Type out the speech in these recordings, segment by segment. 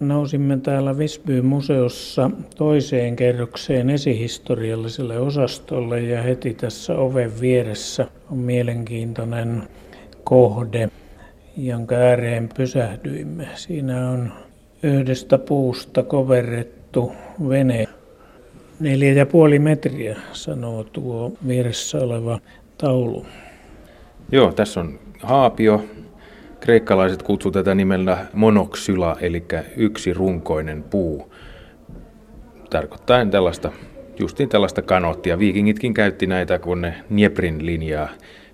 nousimme täällä Visbyn museossa toiseen kerrokseen esihistorialliselle osastolle ja heti tässä oven vieressä on mielenkiintoinen kohde, jonka ääreen pysähdyimme. Siinä on yhdestä puusta koverrettu vene. Neljä ja puoli metriä, sanoo tuo vieressä oleva taulu. Joo, tässä on haapio. Kreikkalaiset kutsuvat tätä nimellä monoksyla, eli yksi runkoinen puu. Tarkoittaen tällaista, justiin tällaista kanoottia. Viikingitkin käytti näitä, kun ne Nieprin linjaa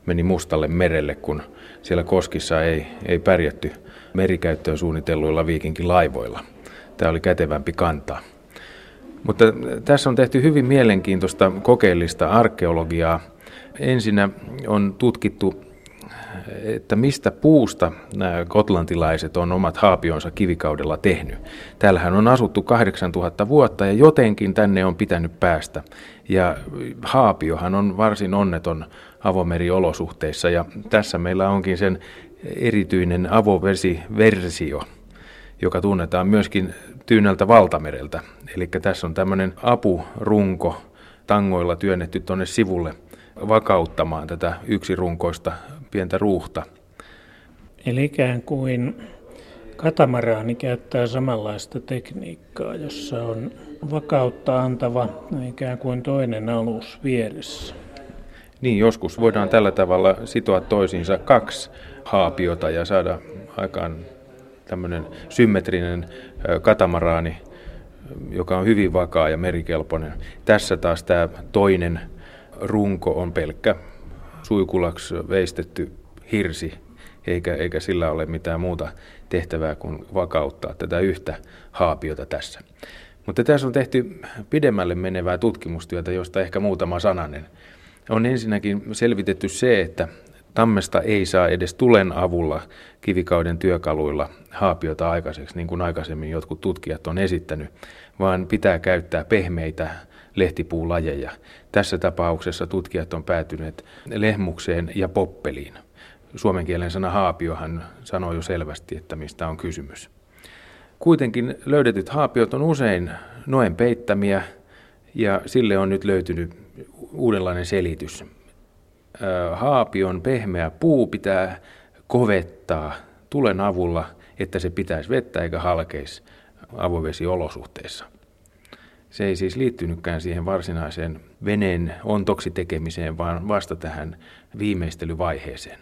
meni Mustalle merelle, kun siellä Koskissa ei, ei pärjätty merikäyttöön suunnitelluilla viikinkilaivoilla. Tämä oli kätevämpi kantaa. Mutta tässä on tehty hyvin mielenkiintoista kokeellista arkeologiaa. Ensinnä on tutkittu, että mistä puusta nämä gotlantilaiset on omat haapionsa kivikaudella tehnyt. Täällähän on asuttu 8000 vuotta ja jotenkin tänne on pitänyt päästä. Ja haapiohan on varsin onneton avomeriolosuhteissa ja tässä meillä onkin sen erityinen avovesiversio, joka tunnetaan myöskin Tyynältä valtamereltä. Eli tässä on tämmöinen apurunko tangoilla työnnetty tuonne sivulle vakauttamaan tätä yksirunkoista pientä ruuhta. Eli ikään kuin katamaraani käyttää samanlaista tekniikkaa, jossa on vakautta antava ikään kuin toinen alus vieressä. Niin, joskus voidaan tällä tavalla sitoa toisiinsa kaksi haapiota ja saada aikaan tämmöinen symmetrinen katamaraani, joka on hyvin vakaa ja merikelpoinen. Tässä taas tämä toinen runko on pelkkä suikulaksi veistetty hirsi, eikä, eikä sillä ole mitään muuta tehtävää kuin vakauttaa tätä yhtä haapiota tässä. Mutta tässä on tehty pidemmälle menevää tutkimustyötä, josta ehkä muutama sananen. On ensinnäkin selvitetty se, että Tammesta ei saa edes tulen avulla kivikauden työkaluilla haapiota aikaiseksi, niin kuin aikaisemmin jotkut tutkijat on esittänyt, vaan pitää käyttää pehmeitä lehtipuulajeja. Tässä tapauksessa tutkijat on päätyneet lehmukseen ja poppeliin. Suomen kielen sana haapiohan sanoo jo selvästi, että mistä on kysymys. Kuitenkin löydetyt haapiot on usein noen peittämiä ja sille on nyt löytynyt uudenlainen selitys haapion pehmeä puu pitää kovettaa tulen avulla, että se pitäisi vettä eikä halkeisi avovesiolosuhteissa. Se ei siis liittynytkään siihen varsinaiseen veneen ontoksi tekemiseen, vaan vasta tähän viimeistelyvaiheeseen.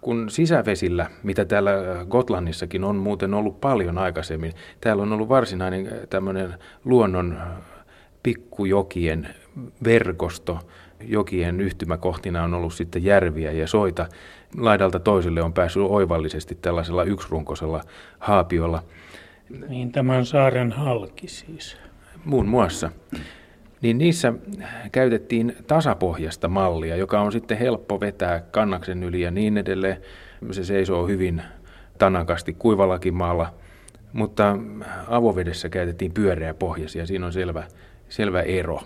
Kun sisävesillä, mitä täällä Gotlannissakin on muuten ollut paljon aikaisemmin, täällä on ollut varsinainen tämmöinen luonnon pikkujokien verkosto, jokien yhtymäkohtina on ollut sitten järviä ja soita. Laidalta toiselle on päässyt oivallisesti tällaisella yksirunkoisella haapiolla. Niin tämän saaren halki siis. Muun muassa. Niin niissä käytettiin tasapohjasta mallia, joka on sitten helppo vetää kannaksen yli ja niin edelleen. Se seisoo hyvin tanakasti kuivallakin maalla, mutta avovedessä käytettiin pyöreä pohjasia. Siinä on selvä, selvä ero.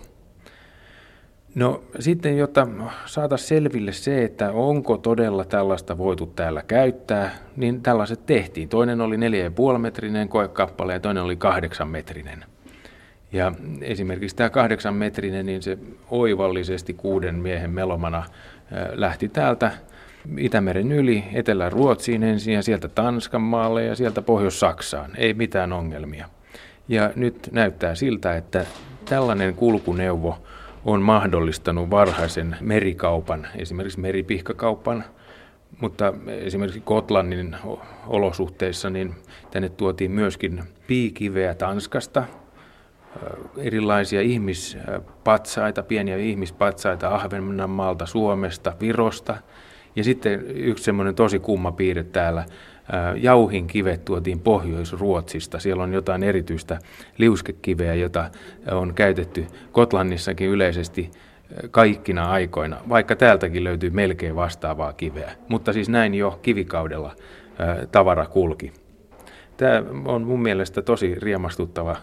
No sitten, jotta saataisiin selville se, että onko todella tällaista voitu täällä käyttää, niin tällaiset tehtiin. Toinen oli 4,5 metrinen koekappale ja toinen oli 8 metrinen. Ja esimerkiksi tämä kahdeksan metrinen, niin se oivallisesti kuuden miehen melomana lähti täältä Itämeren yli, Etelä-Ruotsiin ensin ja sieltä Tanskan maalle ja sieltä Pohjois-Saksaan. Ei mitään ongelmia. Ja nyt näyttää siltä, että tällainen kulkuneuvo on mahdollistanut varhaisen merikaupan, esimerkiksi meripihkakaupan, mutta esimerkiksi Gotlannin olosuhteissa niin tänne tuotiin myöskin piikiveä Tanskasta, erilaisia ihmispatsaita, pieniä ihmispatsaita Ahvenanmaalta, Suomesta, Virosta. Ja sitten yksi semmoinen tosi kumma piirre täällä, jauhin kivet tuotiin Pohjois-Ruotsista. Siellä on jotain erityistä liuskekiveä, jota on käytetty Kotlannissakin yleisesti kaikkina aikoina, vaikka täältäkin löytyy melkein vastaavaa kiveä. Mutta siis näin jo kivikaudella tavara kulki. Tämä on mun mielestä tosi riemastuttava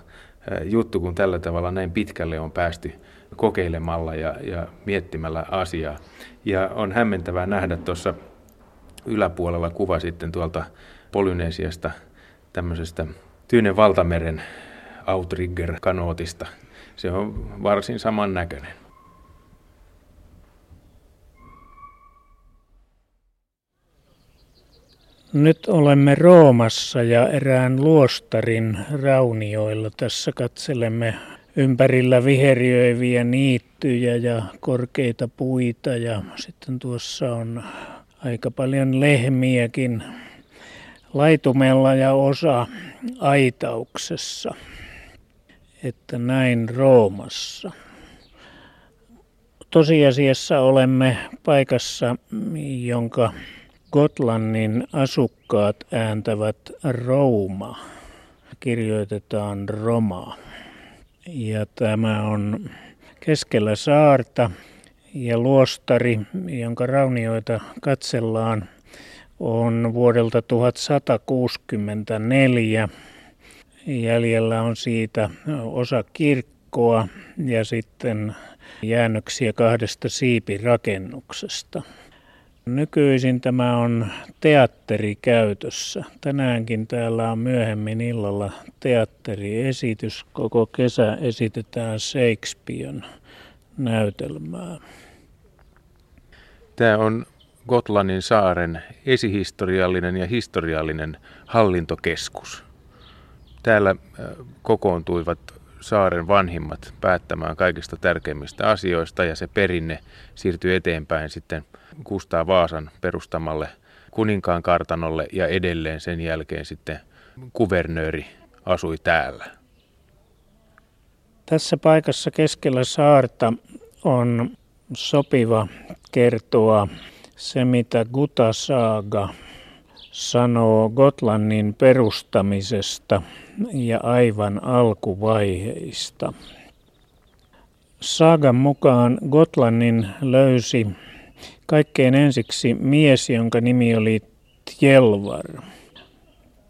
juttu, kun tällä tavalla näin pitkälle on päästy kokeilemalla ja, ja miettimällä asiaa. Ja on hämmentävää nähdä tuossa yläpuolella kuva sitten tuolta Polynesiasta tämmöisestä Tyynen valtameren outrigger-kanootista. Se on varsin samannäköinen. Nyt olemme Roomassa ja erään luostarin raunioilla. Tässä katselemme ympärillä viheriöiviä niittyjä ja korkeita puita ja sitten tuossa on aika paljon lehmiäkin laitumella ja osa aitauksessa. Että näin Roomassa. Tosiasiassa olemme paikassa, jonka Gotlannin asukkaat ääntävät Rouma. Kirjoitetaan Roma. Ja tämä on keskellä saarta ja luostari, jonka raunioita katsellaan, on vuodelta 1164. Jäljellä on siitä osa kirkkoa ja sitten jäännöksiä kahdesta siipirakennuksesta. Nykyisin tämä on teatterikäytössä. Tänäänkin täällä on myöhemmin illalla teatteriesitys. Koko kesä esitetään Shakespearen näytelmää. Tämä on Gotlannin saaren esihistoriallinen ja historiallinen hallintokeskus. Täällä äh, kokoontuivat saaren vanhimmat päättämään kaikista tärkeimmistä asioista ja se perinne siirtyi eteenpäin sitten Kustaa Vaasan perustamalle kuninkaan kartanolle ja edelleen sen jälkeen sitten kuvernööri asui täällä. Tässä paikassa keskellä saarta on sopiva kertoa se, mitä Guta Saaga sanoo Gotlannin perustamisesta ja aivan alkuvaiheista. Saagan mukaan Gotlannin löysi kaikkein ensiksi mies, jonka nimi oli Tjelvar.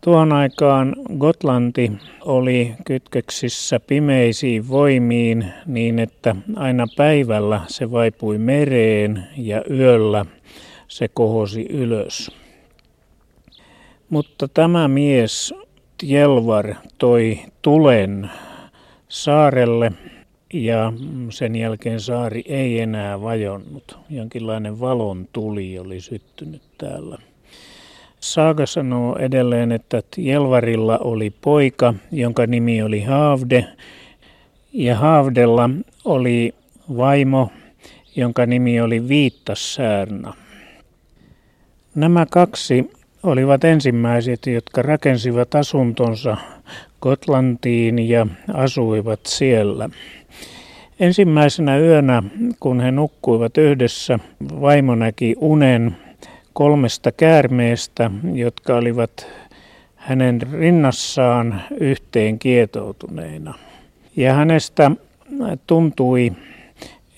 Tuohon aikaan Gotlanti oli kytköksissä pimeisiin voimiin niin, että aina päivällä se vaipui mereen ja yöllä se kohosi ylös. Mutta tämä mies Tjelvar toi tulen saarelle ja sen jälkeen saari ei enää vajonnut. Jonkinlainen valon tuli oli syttynyt täällä. Saaga sanoo edelleen, että Jelvarilla oli poika, jonka nimi oli Haavde, ja Haavdella oli vaimo, jonka nimi oli Viittasäärna. Nämä kaksi olivat ensimmäiset, jotka rakensivat asuntonsa Gotlantiin ja asuivat siellä. Ensimmäisenä yönä, kun he nukkuivat yhdessä, vaimo näki unen kolmesta käärmeestä, jotka olivat hänen rinnassaan yhteen kietoutuneina. Ja hänestä tuntui,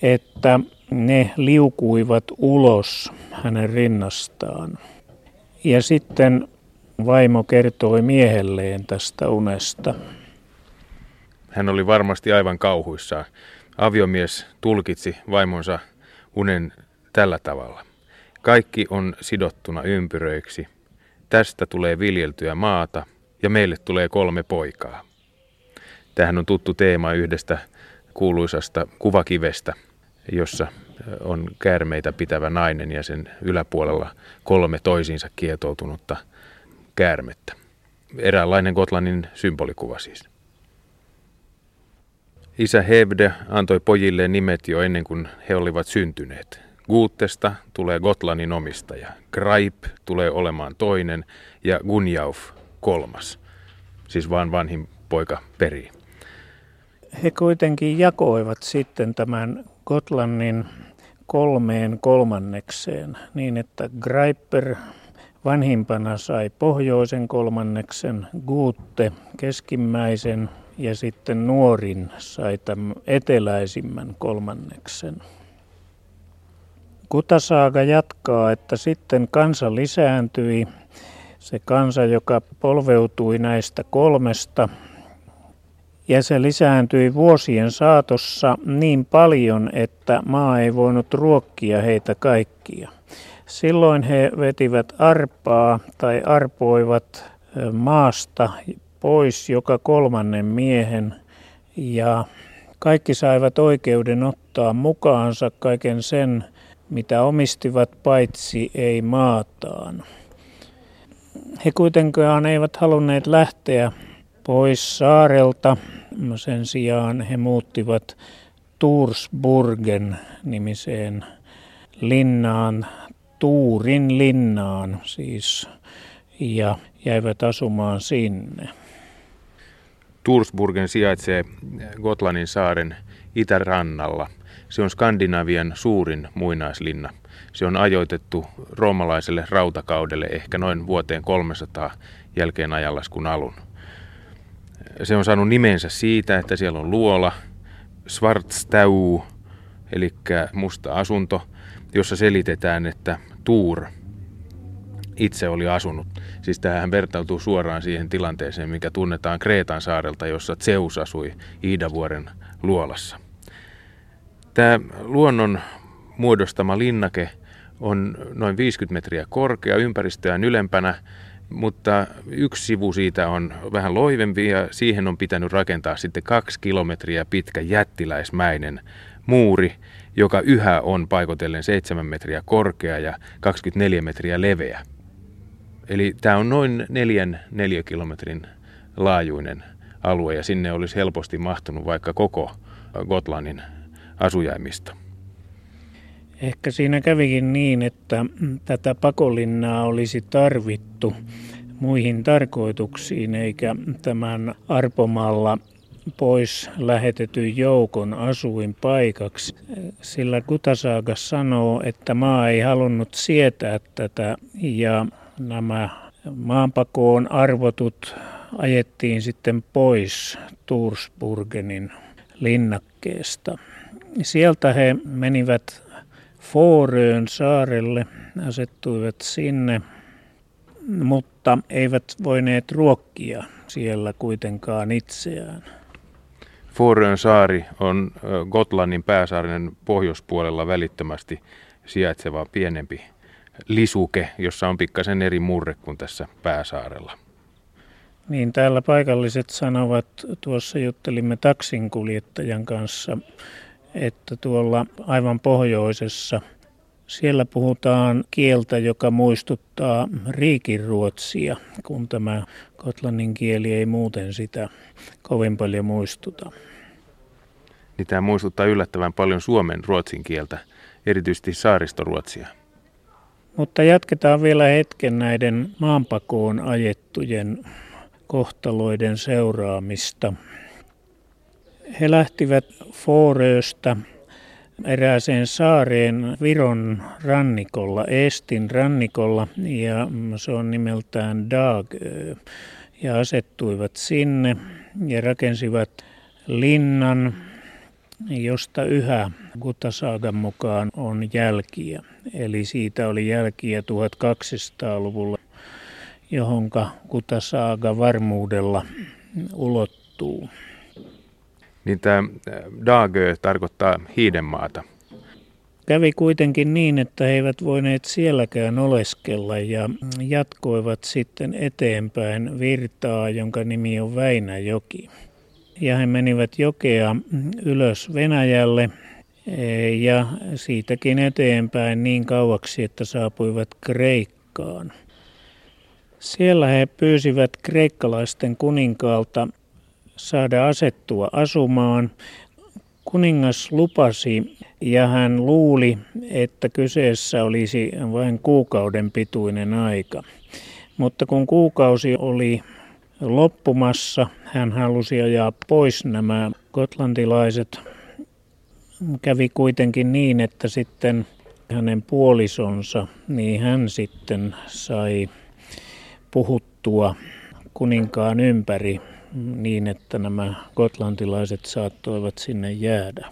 että ne liukuivat ulos hänen rinnastaan. Ja sitten vaimo kertoi miehelleen tästä unesta. Hän oli varmasti aivan kauhuissaan. Aviomies tulkitsi vaimonsa unen tällä tavalla. Kaikki on sidottuna ympyröiksi. Tästä tulee viljeltyä maata ja meille tulee kolme poikaa. Tähän on tuttu teema yhdestä kuuluisasta kuvakivestä, jossa on käärmeitä pitävä nainen ja sen yläpuolella kolme toisiinsa kietoutunutta käärmettä. Eräänlainen Gotlannin symbolikuva siis. Isä Hevde antoi pojille nimet jo ennen kuin he olivat syntyneet. Guuttesta tulee Gotlannin omistaja, Graip tulee olemaan toinen ja Gunjauf kolmas. Siis vaan vanhin poika perii. He kuitenkin jakoivat sitten tämän Gotlannin kolmeen kolmannekseen niin, että Graipper vanhimpana sai pohjoisen kolmanneksen, Guutte keskimmäisen ja sitten nuorin sai tämän eteläisimmän kolmanneksen. Kutasaaga jatkaa, että sitten kansa lisääntyi. Se kansa, joka polveutui näistä kolmesta, ja se lisääntyi vuosien saatossa niin paljon, että maa ei voinut ruokkia heitä kaikkia. Silloin he vetivät arpaa tai arpoivat maasta pois joka kolmannen miehen ja kaikki saivat oikeuden ottaa mukaansa kaiken sen, mitä omistivat paitsi ei maataan. He kuitenkaan eivät halunneet lähteä pois saarelta. Sen sijaan he muuttivat Tursburgen nimiseen linnaan, Tuurin linnaan siis, ja jäivät asumaan sinne. Tursburgen sijaitsee Gotlannin saaren itärannalla. Se on Skandinavian suurin muinaislinna. Se on ajoitettu roomalaiselle rautakaudelle ehkä noin vuoteen 300 jälkeen ajanlaskun alun. Se on saanut nimensä siitä, että siellä on luola, Svartstau, eli musta asunto, jossa selitetään, että Tuur itse oli asunut. Siis tähän vertautuu suoraan siihen tilanteeseen, mikä tunnetaan Kreetan saarelta, jossa Zeus asui Iidavuoren luolassa. Tämä luonnon muodostama linnake on noin 50 metriä korkea, ympäristöään ylempänä, mutta yksi sivu siitä on vähän loivempi ja siihen on pitänyt rakentaa sitten kaksi kilometriä pitkä jättiläismäinen muuri, joka yhä on paikotellen 7 metriä korkea ja 24 metriä leveä. Eli tämä on noin neljän neliökilometrin laajuinen alue ja sinne olisi helposti mahtunut vaikka koko Gotlannin asujaimista. Ehkä siinä kävikin niin, että tätä pakolinnaa olisi tarvittu muihin tarkoituksiin, eikä tämän arpomalla pois lähetetyn joukon asuin paikaksi. Sillä Kutasaga sanoo, että maa ei halunnut sietää tätä ja nämä maanpakoon arvotut ajettiin sitten pois Tursburgenin linnakkeesta. Sieltä he menivät Fooröön saarelle, asettuivat sinne, mutta eivät voineet ruokkia siellä kuitenkaan itseään. Fooröön saari on Gotlannin pääsaaren pohjoispuolella välittömästi sijaitseva pienempi lisuke, jossa on pikkasen eri murre kuin tässä pääsaarella. Niin, täällä paikalliset sanovat, tuossa juttelimme taksinkuljettajan kanssa, että tuolla aivan pohjoisessa siellä puhutaan kieltä, joka muistuttaa riikinruotsia, kun tämä kotlannin kieli ei muuten sitä kovin paljon muistuta. Niin tämä muistuttaa yllättävän paljon suomen ruotsin kieltä, erityisesti saaristoruotsia. Mutta jatketaan vielä hetken näiden maanpakoon ajettujen kohtaloiden seuraamista. He lähtivät Foorööstä erääseen saareen Viron rannikolla, Estin rannikolla, ja se on nimeltään Dagö. Ja asettuivat sinne ja rakensivat linnan, josta yhä Kutasaagan mukaan on jälkiä. Eli siitä oli jälkiä 1200-luvulla, johonka Kutasaaga varmuudella ulottuu. Niin tämä Dagö tarkoittaa hiidenmaata. Kävi kuitenkin niin, että he eivät voineet sielläkään oleskella ja jatkoivat sitten eteenpäin virtaa, jonka nimi on Väinäjoki ja he menivät jokea ylös Venäjälle e, ja siitäkin eteenpäin niin kauaksi, että saapuivat Kreikkaan. Siellä he pyysivät kreikkalaisten kuninkaalta saada asettua asumaan. Kuningas lupasi ja hän luuli, että kyseessä olisi vain kuukauden pituinen aika. Mutta kun kuukausi oli loppumassa. Hän halusi ajaa pois nämä kotlantilaiset. Kävi kuitenkin niin, että sitten hänen puolisonsa, niin hän sitten sai puhuttua kuninkaan ympäri niin, että nämä kotlantilaiset saattoivat sinne jäädä.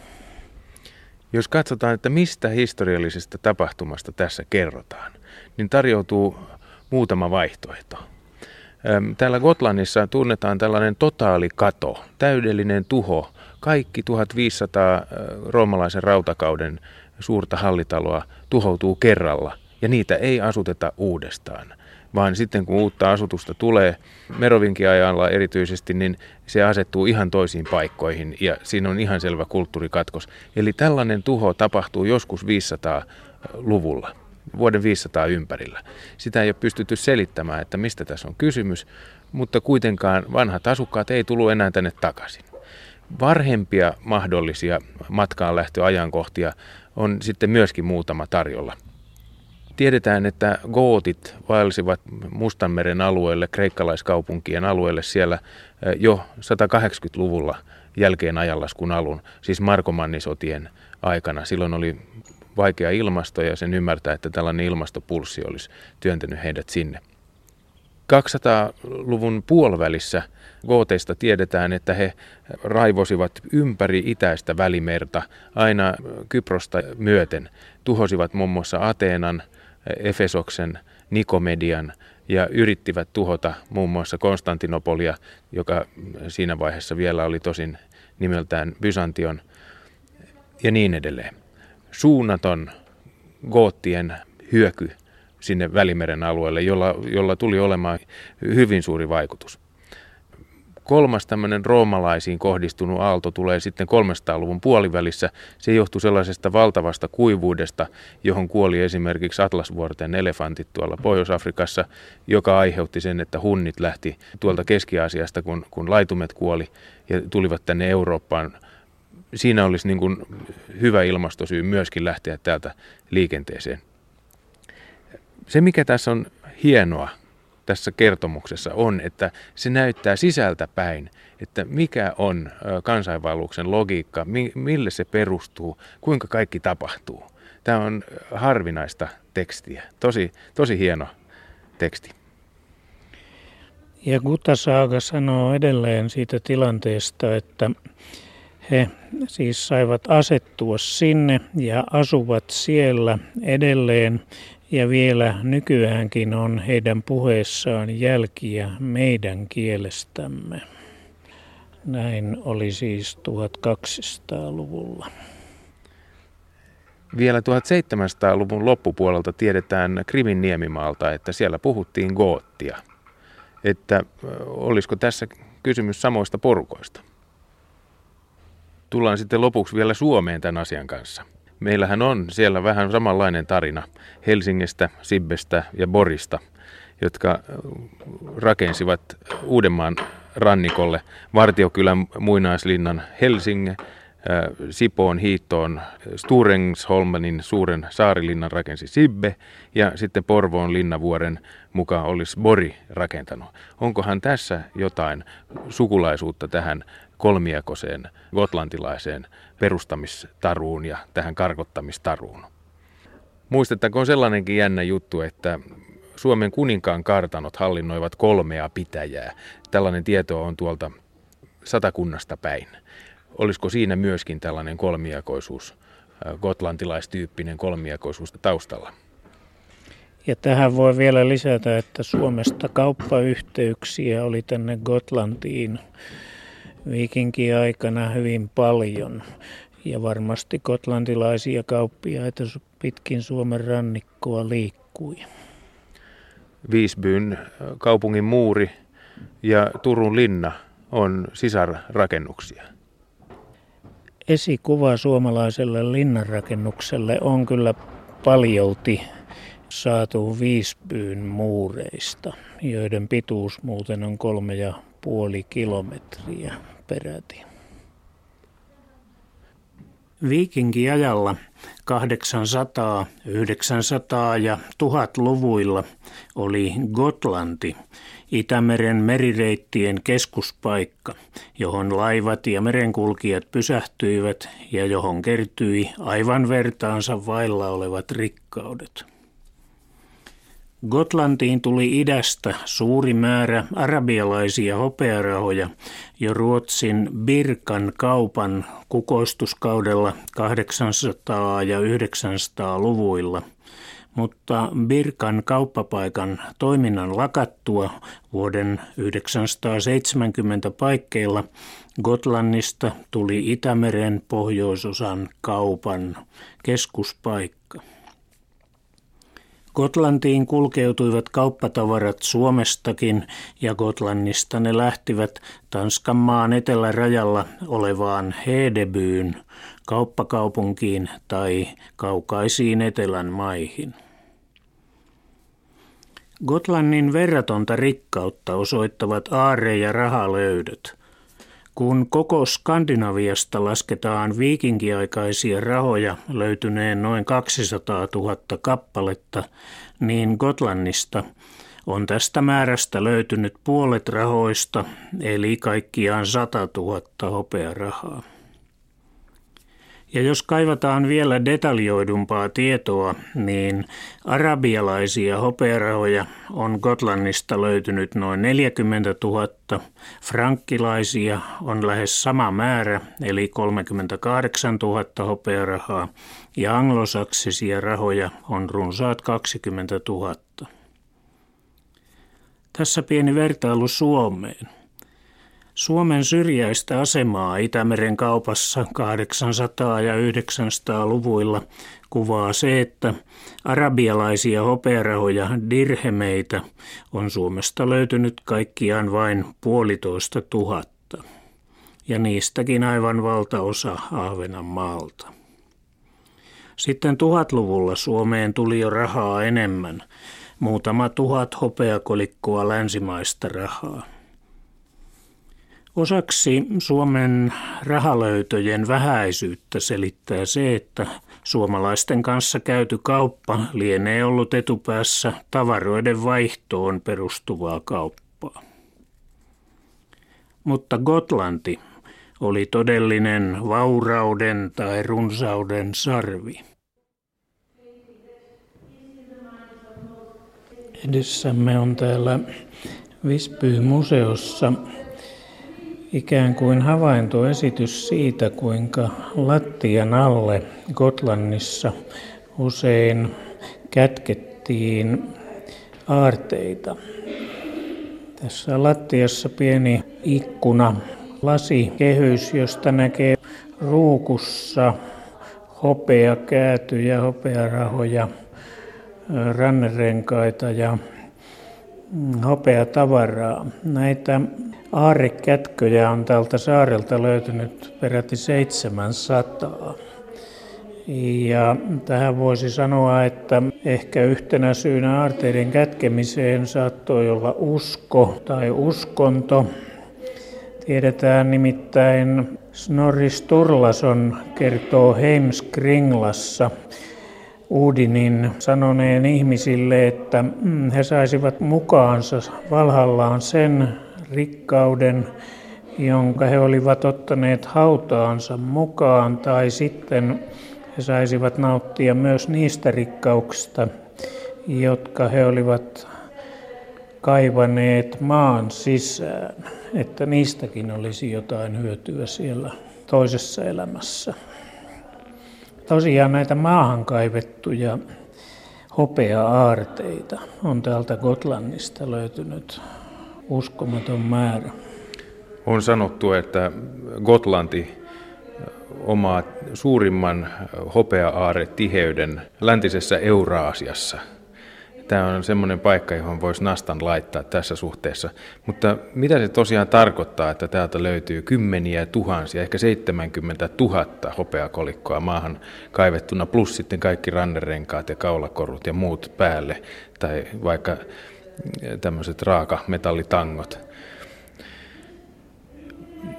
Jos katsotaan, että mistä historiallisesta tapahtumasta tässä kerrotaan, niin tarjoutuu muutama vaihtoehto. Täällä Gotlannissa tunnetaan tällainen totaalikato, täydellinen tuho. Kaikki 1500 roomalaisen rautakauden suurta hallitaloa tuhoutuu kerralla ja niitä ei asuteta uudestaan. Vaan sitten kun uutta asutusta tulee, Merovinkiajalla erityisesti, niin se asettuu ihan toisiin paikkoihin ja siinä on ihan selvä kulttuurikatkos. Eli tällainen tuho tapahtuu joskus 500-luvulla vuoden 500 ympärillä. Sitä ei ole pystytty selittämään, että mistä tässä on kysymys, mutta kuitenkaan vanhat asukkaat ei tullut enää tänne takaisin. Varhempia mahdollisia matkaanlähtöajankohtia on sitten myöskin muutama tarjolla. Tiedetään, että gootit vaelsivat Mustanmeren alueelle, kreikkalaiskaupunkien alueelle siellä jo 180-luvulla jälkeen ajanlaskun alun, siis Markomannisotien aikana. Silloin oli vaikea ilmasto ja sen ymmärtää, että tällainen ilmastopulssi olisi työntänyt heidät sinne. 200-luvun puolivälissä gooteista tiedetään, että he raivosivat ympäri itäistä välimerta aina Kyprosta myöten. Tuhosivat muun muassa Ateenan, Efesoksen, Nikomedian ja yrittivät tuhota muun muassa Konstantinopolia, joka siinä vaiheessa vielä oli tosin nimeltään Byzantion ja niin edelleen. Suunnaton goottien hyöky sinne Välimeren alueelle, jolla, jolla tuli olemaan hyvin suuri vaikutus. Kolmas tämmöinen roomalaisiin kohdistunut aalto tulee sitten 300-luvun puolivälissä. Se johtui sellaisesta valtavasta kuivuudesta, johon kuoli esimerkiksi Atlasvuorten elefantit tuolla Pohjois-Afrikassa, joka aiheutti sen, että hunnit lähti tuolta Keski-Aasiasta, kun, kun laitumet kuoli ja tulivat tänne Eurooppaan. Siinä olisi niin kuin hyvä ilmastosyy myöskin lähteä täältä liikenteeseen. Se, mikä tässä on hienoa tässä kertomuksessa on, että se näyttää sisältä päin, että mikä on kansainvaelluksen logiikka, mille se perustuu, kuinka kaikki tapahtuu. Tämä on harvinaista tekstiä, tosi, tosi hieno teksti. Ja Guttasaaga sanoo edelleen siitä tilanteesta, että he siis saivat asettua sinne ja asuvat siellä edelleen ja vielä nykyäänkin on heidän puheessaan jälkiä meidän kielestämme. Näin oli siis 1200-luvulla. Vielä 1700-luvun loppupuolelta tiedetään Krimin niemimaalta, että siellä puhuttiin goottia. Että olisiko tässä kysymys samoista porukoista? Tullaan sitten lopuksi vielä Suomeen tämän asian kanssa. Meillähän on siellä vähän samanlainen tarina Helsingistä, Sibbestä ja Borista, jotka rakensivat Uudenmaan rannikolle Vartiokylän muinaislinnan Helsingin, Sipoon hiittoon Sturensholmenin suuren saarilinnan rakensi Sibbe ja sitten Porvoon linnavuoren mukaan olisi Bori rakentanut. Onkohan tässä jotain sukulaisuutta tähän kolmiakoseen gotlantilaiseen perustamistaruun ja tähän karkottamistaruun. Muistettakoon sellainenkin jännä juttu, että Suomen kuninkaan kartanot hallinnoivat kolmea pitäjää. Tällainen tieto on tuolta satakunnasta päin. Olisiko siinä myöskin tällainen kolmiakoisuus, gotlantilaistyyppinen kolmiakoisuus taustalla? Ja tähän voi vielä lisätä, että Suomesta kauppayhteyksiä oli tänne Gotlantiin viikinkiaikana hyvin paljon. Ja varmasti kotlantilaisia kauppiaita pitkin Suomen rannikkoa liikkui. Viisbyn kaupungin muuri ja Turun linna on sisarrakennuksia. Esikuva suomalaiselle linnanrakennukselle on kyllä paljolti saatu Viisbyyn muureista, joiden pituus muuten on kolme ja puoli kilometriä peräti. Viikinkiajalla 800, 900 ja 1000-luvuilla oli Gotlanti, Itämeren merireittien keskuspaikka, johon laivat ja merenkulkijat pysähtyivät ja johon kertyi aivan vertaansa vailla olevat rikkaudet. Gotlantiin tuli idästä suuri määrä arabialaisia hopearahoja jo Ruotsin Birkan kaupan kukoistuskaudella 800- ja 900-luvuilla. Mutta Birkan kauppapaikan toiminnan lakattua vuoden 1970 paikkeilla Gotlannista tuli Itämeren pohjoisosan kaupan keskuspaikka. Gotlantiin kulkeutuivat kauppatavarat Suomestakin ja Gotlannista ne lähtivät Tanskan maan etelärajalla olevaan Hedebyyn, kauppakaupunkiin tai kaukaisiin etelän maihin. Gotlannin verratonta rikkautta osoittavat aare- ja rahalöydöt. Kun koko Skandinaviasta lasketaan viikinkiaikaisia rahoja löytyneen noin 200 000 kappaletta, niin Gotlannista on tästä määrästä löytynyt puolet rahoista, eli kaikkiaan 100 000 hopearahaa. Ja jos kaivataan vielä detaljoidumpaa tietoa, niin arabialaisia hopearahoja on Gotlannista löytynyt noin 40 000, frankkilaisia on lähes sama määrä, eli 38 000 hopearahaa, ja anglosaksisia rahoja on runsaat 20 000. Tässä pieni vertailu Suomeen. Suomen syrjäistä asemaa Itämeren kaupassa 800- ja 900-luvuilla kuvaa se, että arabialaisia hopearahoja dirhemeitä on Suomesta löytynyt kaikkiaan vain puolitoista tuhatta, ja niistäkin aivan valtaosa Ahvenanmaalta. Sitten tuhatluvulla Suomeen tuli jo rahaa enemmän, muutama tuhat hopeakolikkoa länsimaista rahaa. Osaksi Suomen rahalöytöjen vähäisyyttä selittää se, että suomalaisten kanssa käyty kauppa lienee ollut etupäässä tavaroiden vaihtoon perustuvaa kauppaa. Mutta Gotlanti oli todellinen vaurauden tai runsauden sarvi. Edessämme on täällä Visby-museossa ikään kuin havaintoesitys siitä, kuinka lattian alle Gotlannissa usein kätkettiin aarteita. Tässä lattiassa pieni ikkuna, lasikehys, josta näkee ruukussa hopeakäätyjä, hopearahoja, rannerenkaita ja hopeatavaraa. Näitä Aarekätköjä on tältä saarelta löytynyt peräti 700. Ja tähän voisi sanoa, että ehkä yhtenä syynä aarteiden kätkemiseen saattoi olla usko tai uskonto. Tiedetään nimittäin Snorri Sturlason kertoo Heimskringlassa Uudinin sanoneen ihmisille, että mm, he saisivat mukaansa valhallaan sen rikkauden, jonka he olivat ottaneet hautaansa mukaan, tai sitten he saisivat nauttia myös niistä rikkauksista, jotka he olivat kaivaneet maan sisään, että niistäkin olisi jotain hyötyä siellä toisessa elämässä. Tosiaan näitä maahan kaivettuja hopea-aarteita on täältä Gotlannista löytynyt uskomaton määrä. On sanottu, että Gotlanti omaa suurimman hopea-aare-tiheyden läntisessä Euraasiassa. Tämä on semmoinen paikka, johon voisi nastan laittaa tässä suhteessa. Mutta mitä se tosiaan tarkoittaa, että täältä löytyy kymmeniä tuhansia, ehkä 70 000 hopeakolikkoa maahan kaivettuna, plus sitten kaikki rannerenkaat ja kaulakorut ja muut päälle, tai vaikka tämmöiset raakametallitangot.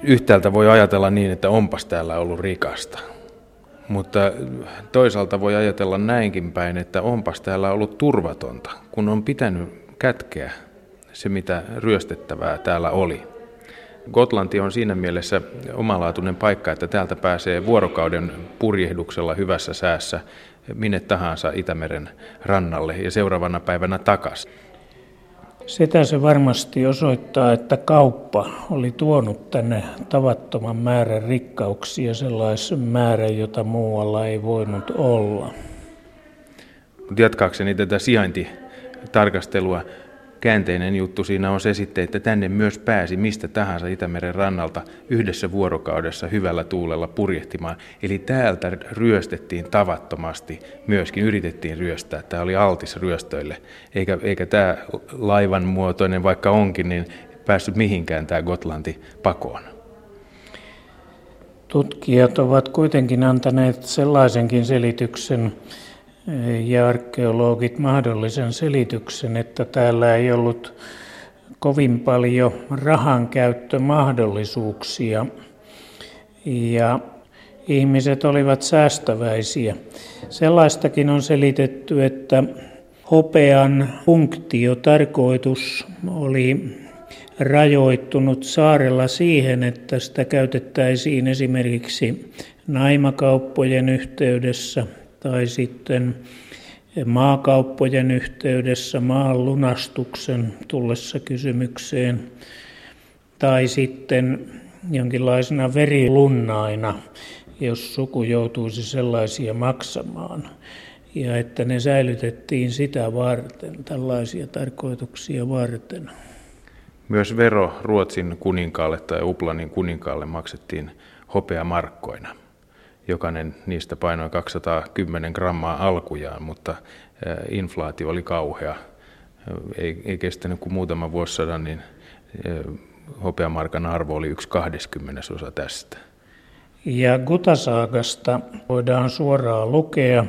Yhtäältä voi ajatella niin, että onpas täällä ollut rikasta. Mutta toisaalta voi ajatella näinkin päin, että onpas täällä ollut turvatonta, kun on pitänyt kätkeä se, mitä ryöstettävää täällä oli. Gotlanti on siinä mielessä omalaatuinen paikka, että täältä pääsee vuorokauden purjehduksella hyvässä säässä minne tahansa Itämeren rannalle ja seuraavana päivänä takaisin. Sitä se varmasti osoittaa, että kauppa oli tuonut tänne tavattoman määrän rikkauksia, sellaisen määrän, jota muualla ei voinut olla. Jatkaakseni tätä sijaintitarkastelua, käänteinen juttu siinä on se sitten, että tänne myös pääsi mistä tahansa Itämeren rannalta yhdessä vuorokaudessa hyvällä tuulella purjehtimaan. Eli täältä ryöstettiin tavattomasti, myöskin yritettiin ryöstää. Tämä oli altis ryöstöille, eikä, eikä tämä laivan muotoinen, vaikka onkin, niin päässyt mihinkään tämä Gotlanti pakoon. Tutkijat ovat kuitenkin antaneet sellaisenkin selityksen, ja arkeologit mahdollisen selityksen, että täällä ei ollut kovin paljon rahan käyttömahdollisuuksia ja ihmiset olivat säästäväisiä. Sellaistakin on selitetty, että hopean funktio, tarkoitus oli rajoittunut saarella siihen, että sitä käytettäisiin esimerkiksi naimakauppojen yhteydessä tai sitten maakauppojen yhteydessä maan lunastuksen tullessa kysymykseen tai sitten jonkinlaisena verilunnaina, jos suku joutuisi sellaisia maksamaan. Ja että ne säilytettiin sitä varten, tällaisia tarkoituksia varten. Myös vero Ruotsin kuninkaalle tai Uplanin kuninkaalle maksettiin hopeamarkkoina jokainen niistä painoi 210 grammaa alkujaan, mutta inflaatio oli kauhea. Ei, ei kestänyt kuin muutama vuosisadan, niin hopeamarkan arvo oli yksi kahdeskymmenesosa tästä. Ja Gutasaagasta voidaan suoraan lukea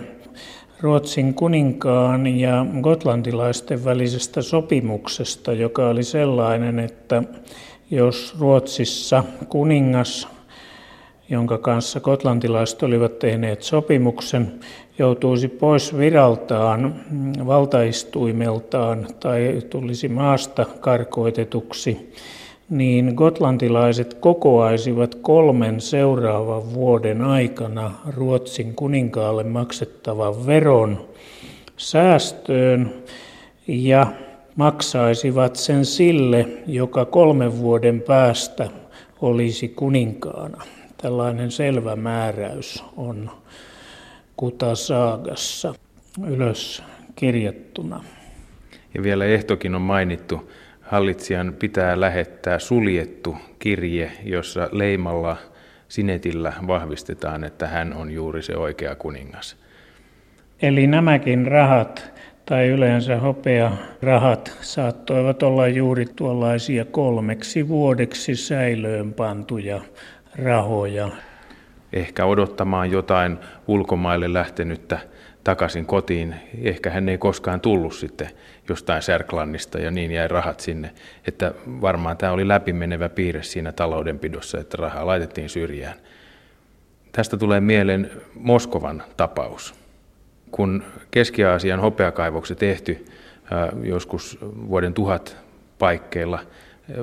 Ruotsin kuninkaan ja gotlantilaisten välisestä sopimuksesta, joka oli sellainen, että jos Ruotsissa kuningas jonka kanssa kotlantilaiset olivat tehneet sopimuksen, joutuisi pois viraltaan, valtaistuimeltaan tai tulisi maasta karkoitetuksi, niin gotlantilaiset kokoaisivat kolmen seuraavan vuoden aikana Ruotsin kuninkaalle maksettavan veron säästöön ja maksaisivat sen sille, joka kolmen vuoden päästä olisi kuninkaana. Tällainen selvä määräys on Kutasaagassa ylös kirjattuna. Ja vielä ehtokin on mainittu. Hallitsijan pitää lähettää suljettu kirje, jossa leimalla sinetillä vahvistetaan, että hän on juuri se oikea kuningas. Eli nämäkin rahat tai yleensä rahat saattoivat olla juuri tuollaisia kolmeksi vuodeksi säilöön pantuja rahoja. Ehkä odottamaan jotain ulkomaille lähtenyttä takaisin kotiin. Ehkä hän ei koskaan tullut sitten jostain Särklannista ja niin jäi rahat sinne. Että varmaan tämä oli läpimenevä piirre siinä taloudenpidossa, että rahaa laitettiin syrjään. Tästä tulee mieleen Moskovan tapaus. Kun Keski-Aasian hopeakaivokset tehty joskus vuoden tuhat paikkeilla –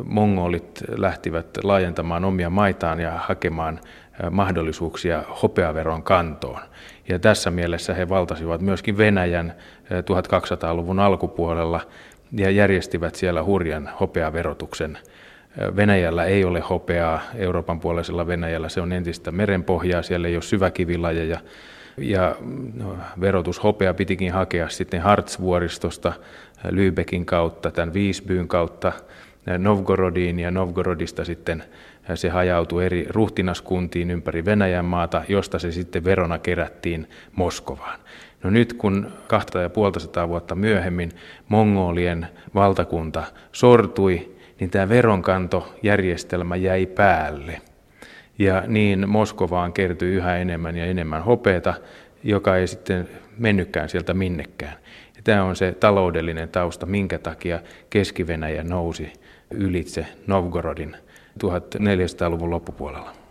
mongolit lähtivät laajentamaan omia maitaan ja hakemaan mahdollisuuksia hopeaveron kantoon. Ja tässä mielessä he valtasivat myöskin Venäjän 1200-luvun alkupuolella ja järjestivät siellä hurjan hopeaverotuksen. Venäjällä ei ole hopeaa, Euroopan puoleisella Venäjällä se on entistä merenpohjaa, siellä ei ole syväkivilajeja. Ja no, verotushopea pitikin hakea sitten Hartsvuoristosta, Lübeckin kautta, tämän Viisbyyn kautta, Novgorodiin ja Novgorodista sitten se hajautui eri ruhtinaskuntiin ympäri Venäjän maata, josta se sitten verona kerättiin Moskovaan. No nyt kun kahta ja puolta vuotta myöhemmin mongolien valtakunta sortui, niin tämä veronkantojärjestelmä jäi päälle. Ja niin Moskovaan kertyi yhä enemmän ja enemmän hopeeta, joka ei sitten mennytkään sieltä minnekään. Ja tämä on se taloudellinen tausta, minkä takia Keski-Venäjä nousi ylitse Novgorodin 1400-luvun loppupuolella.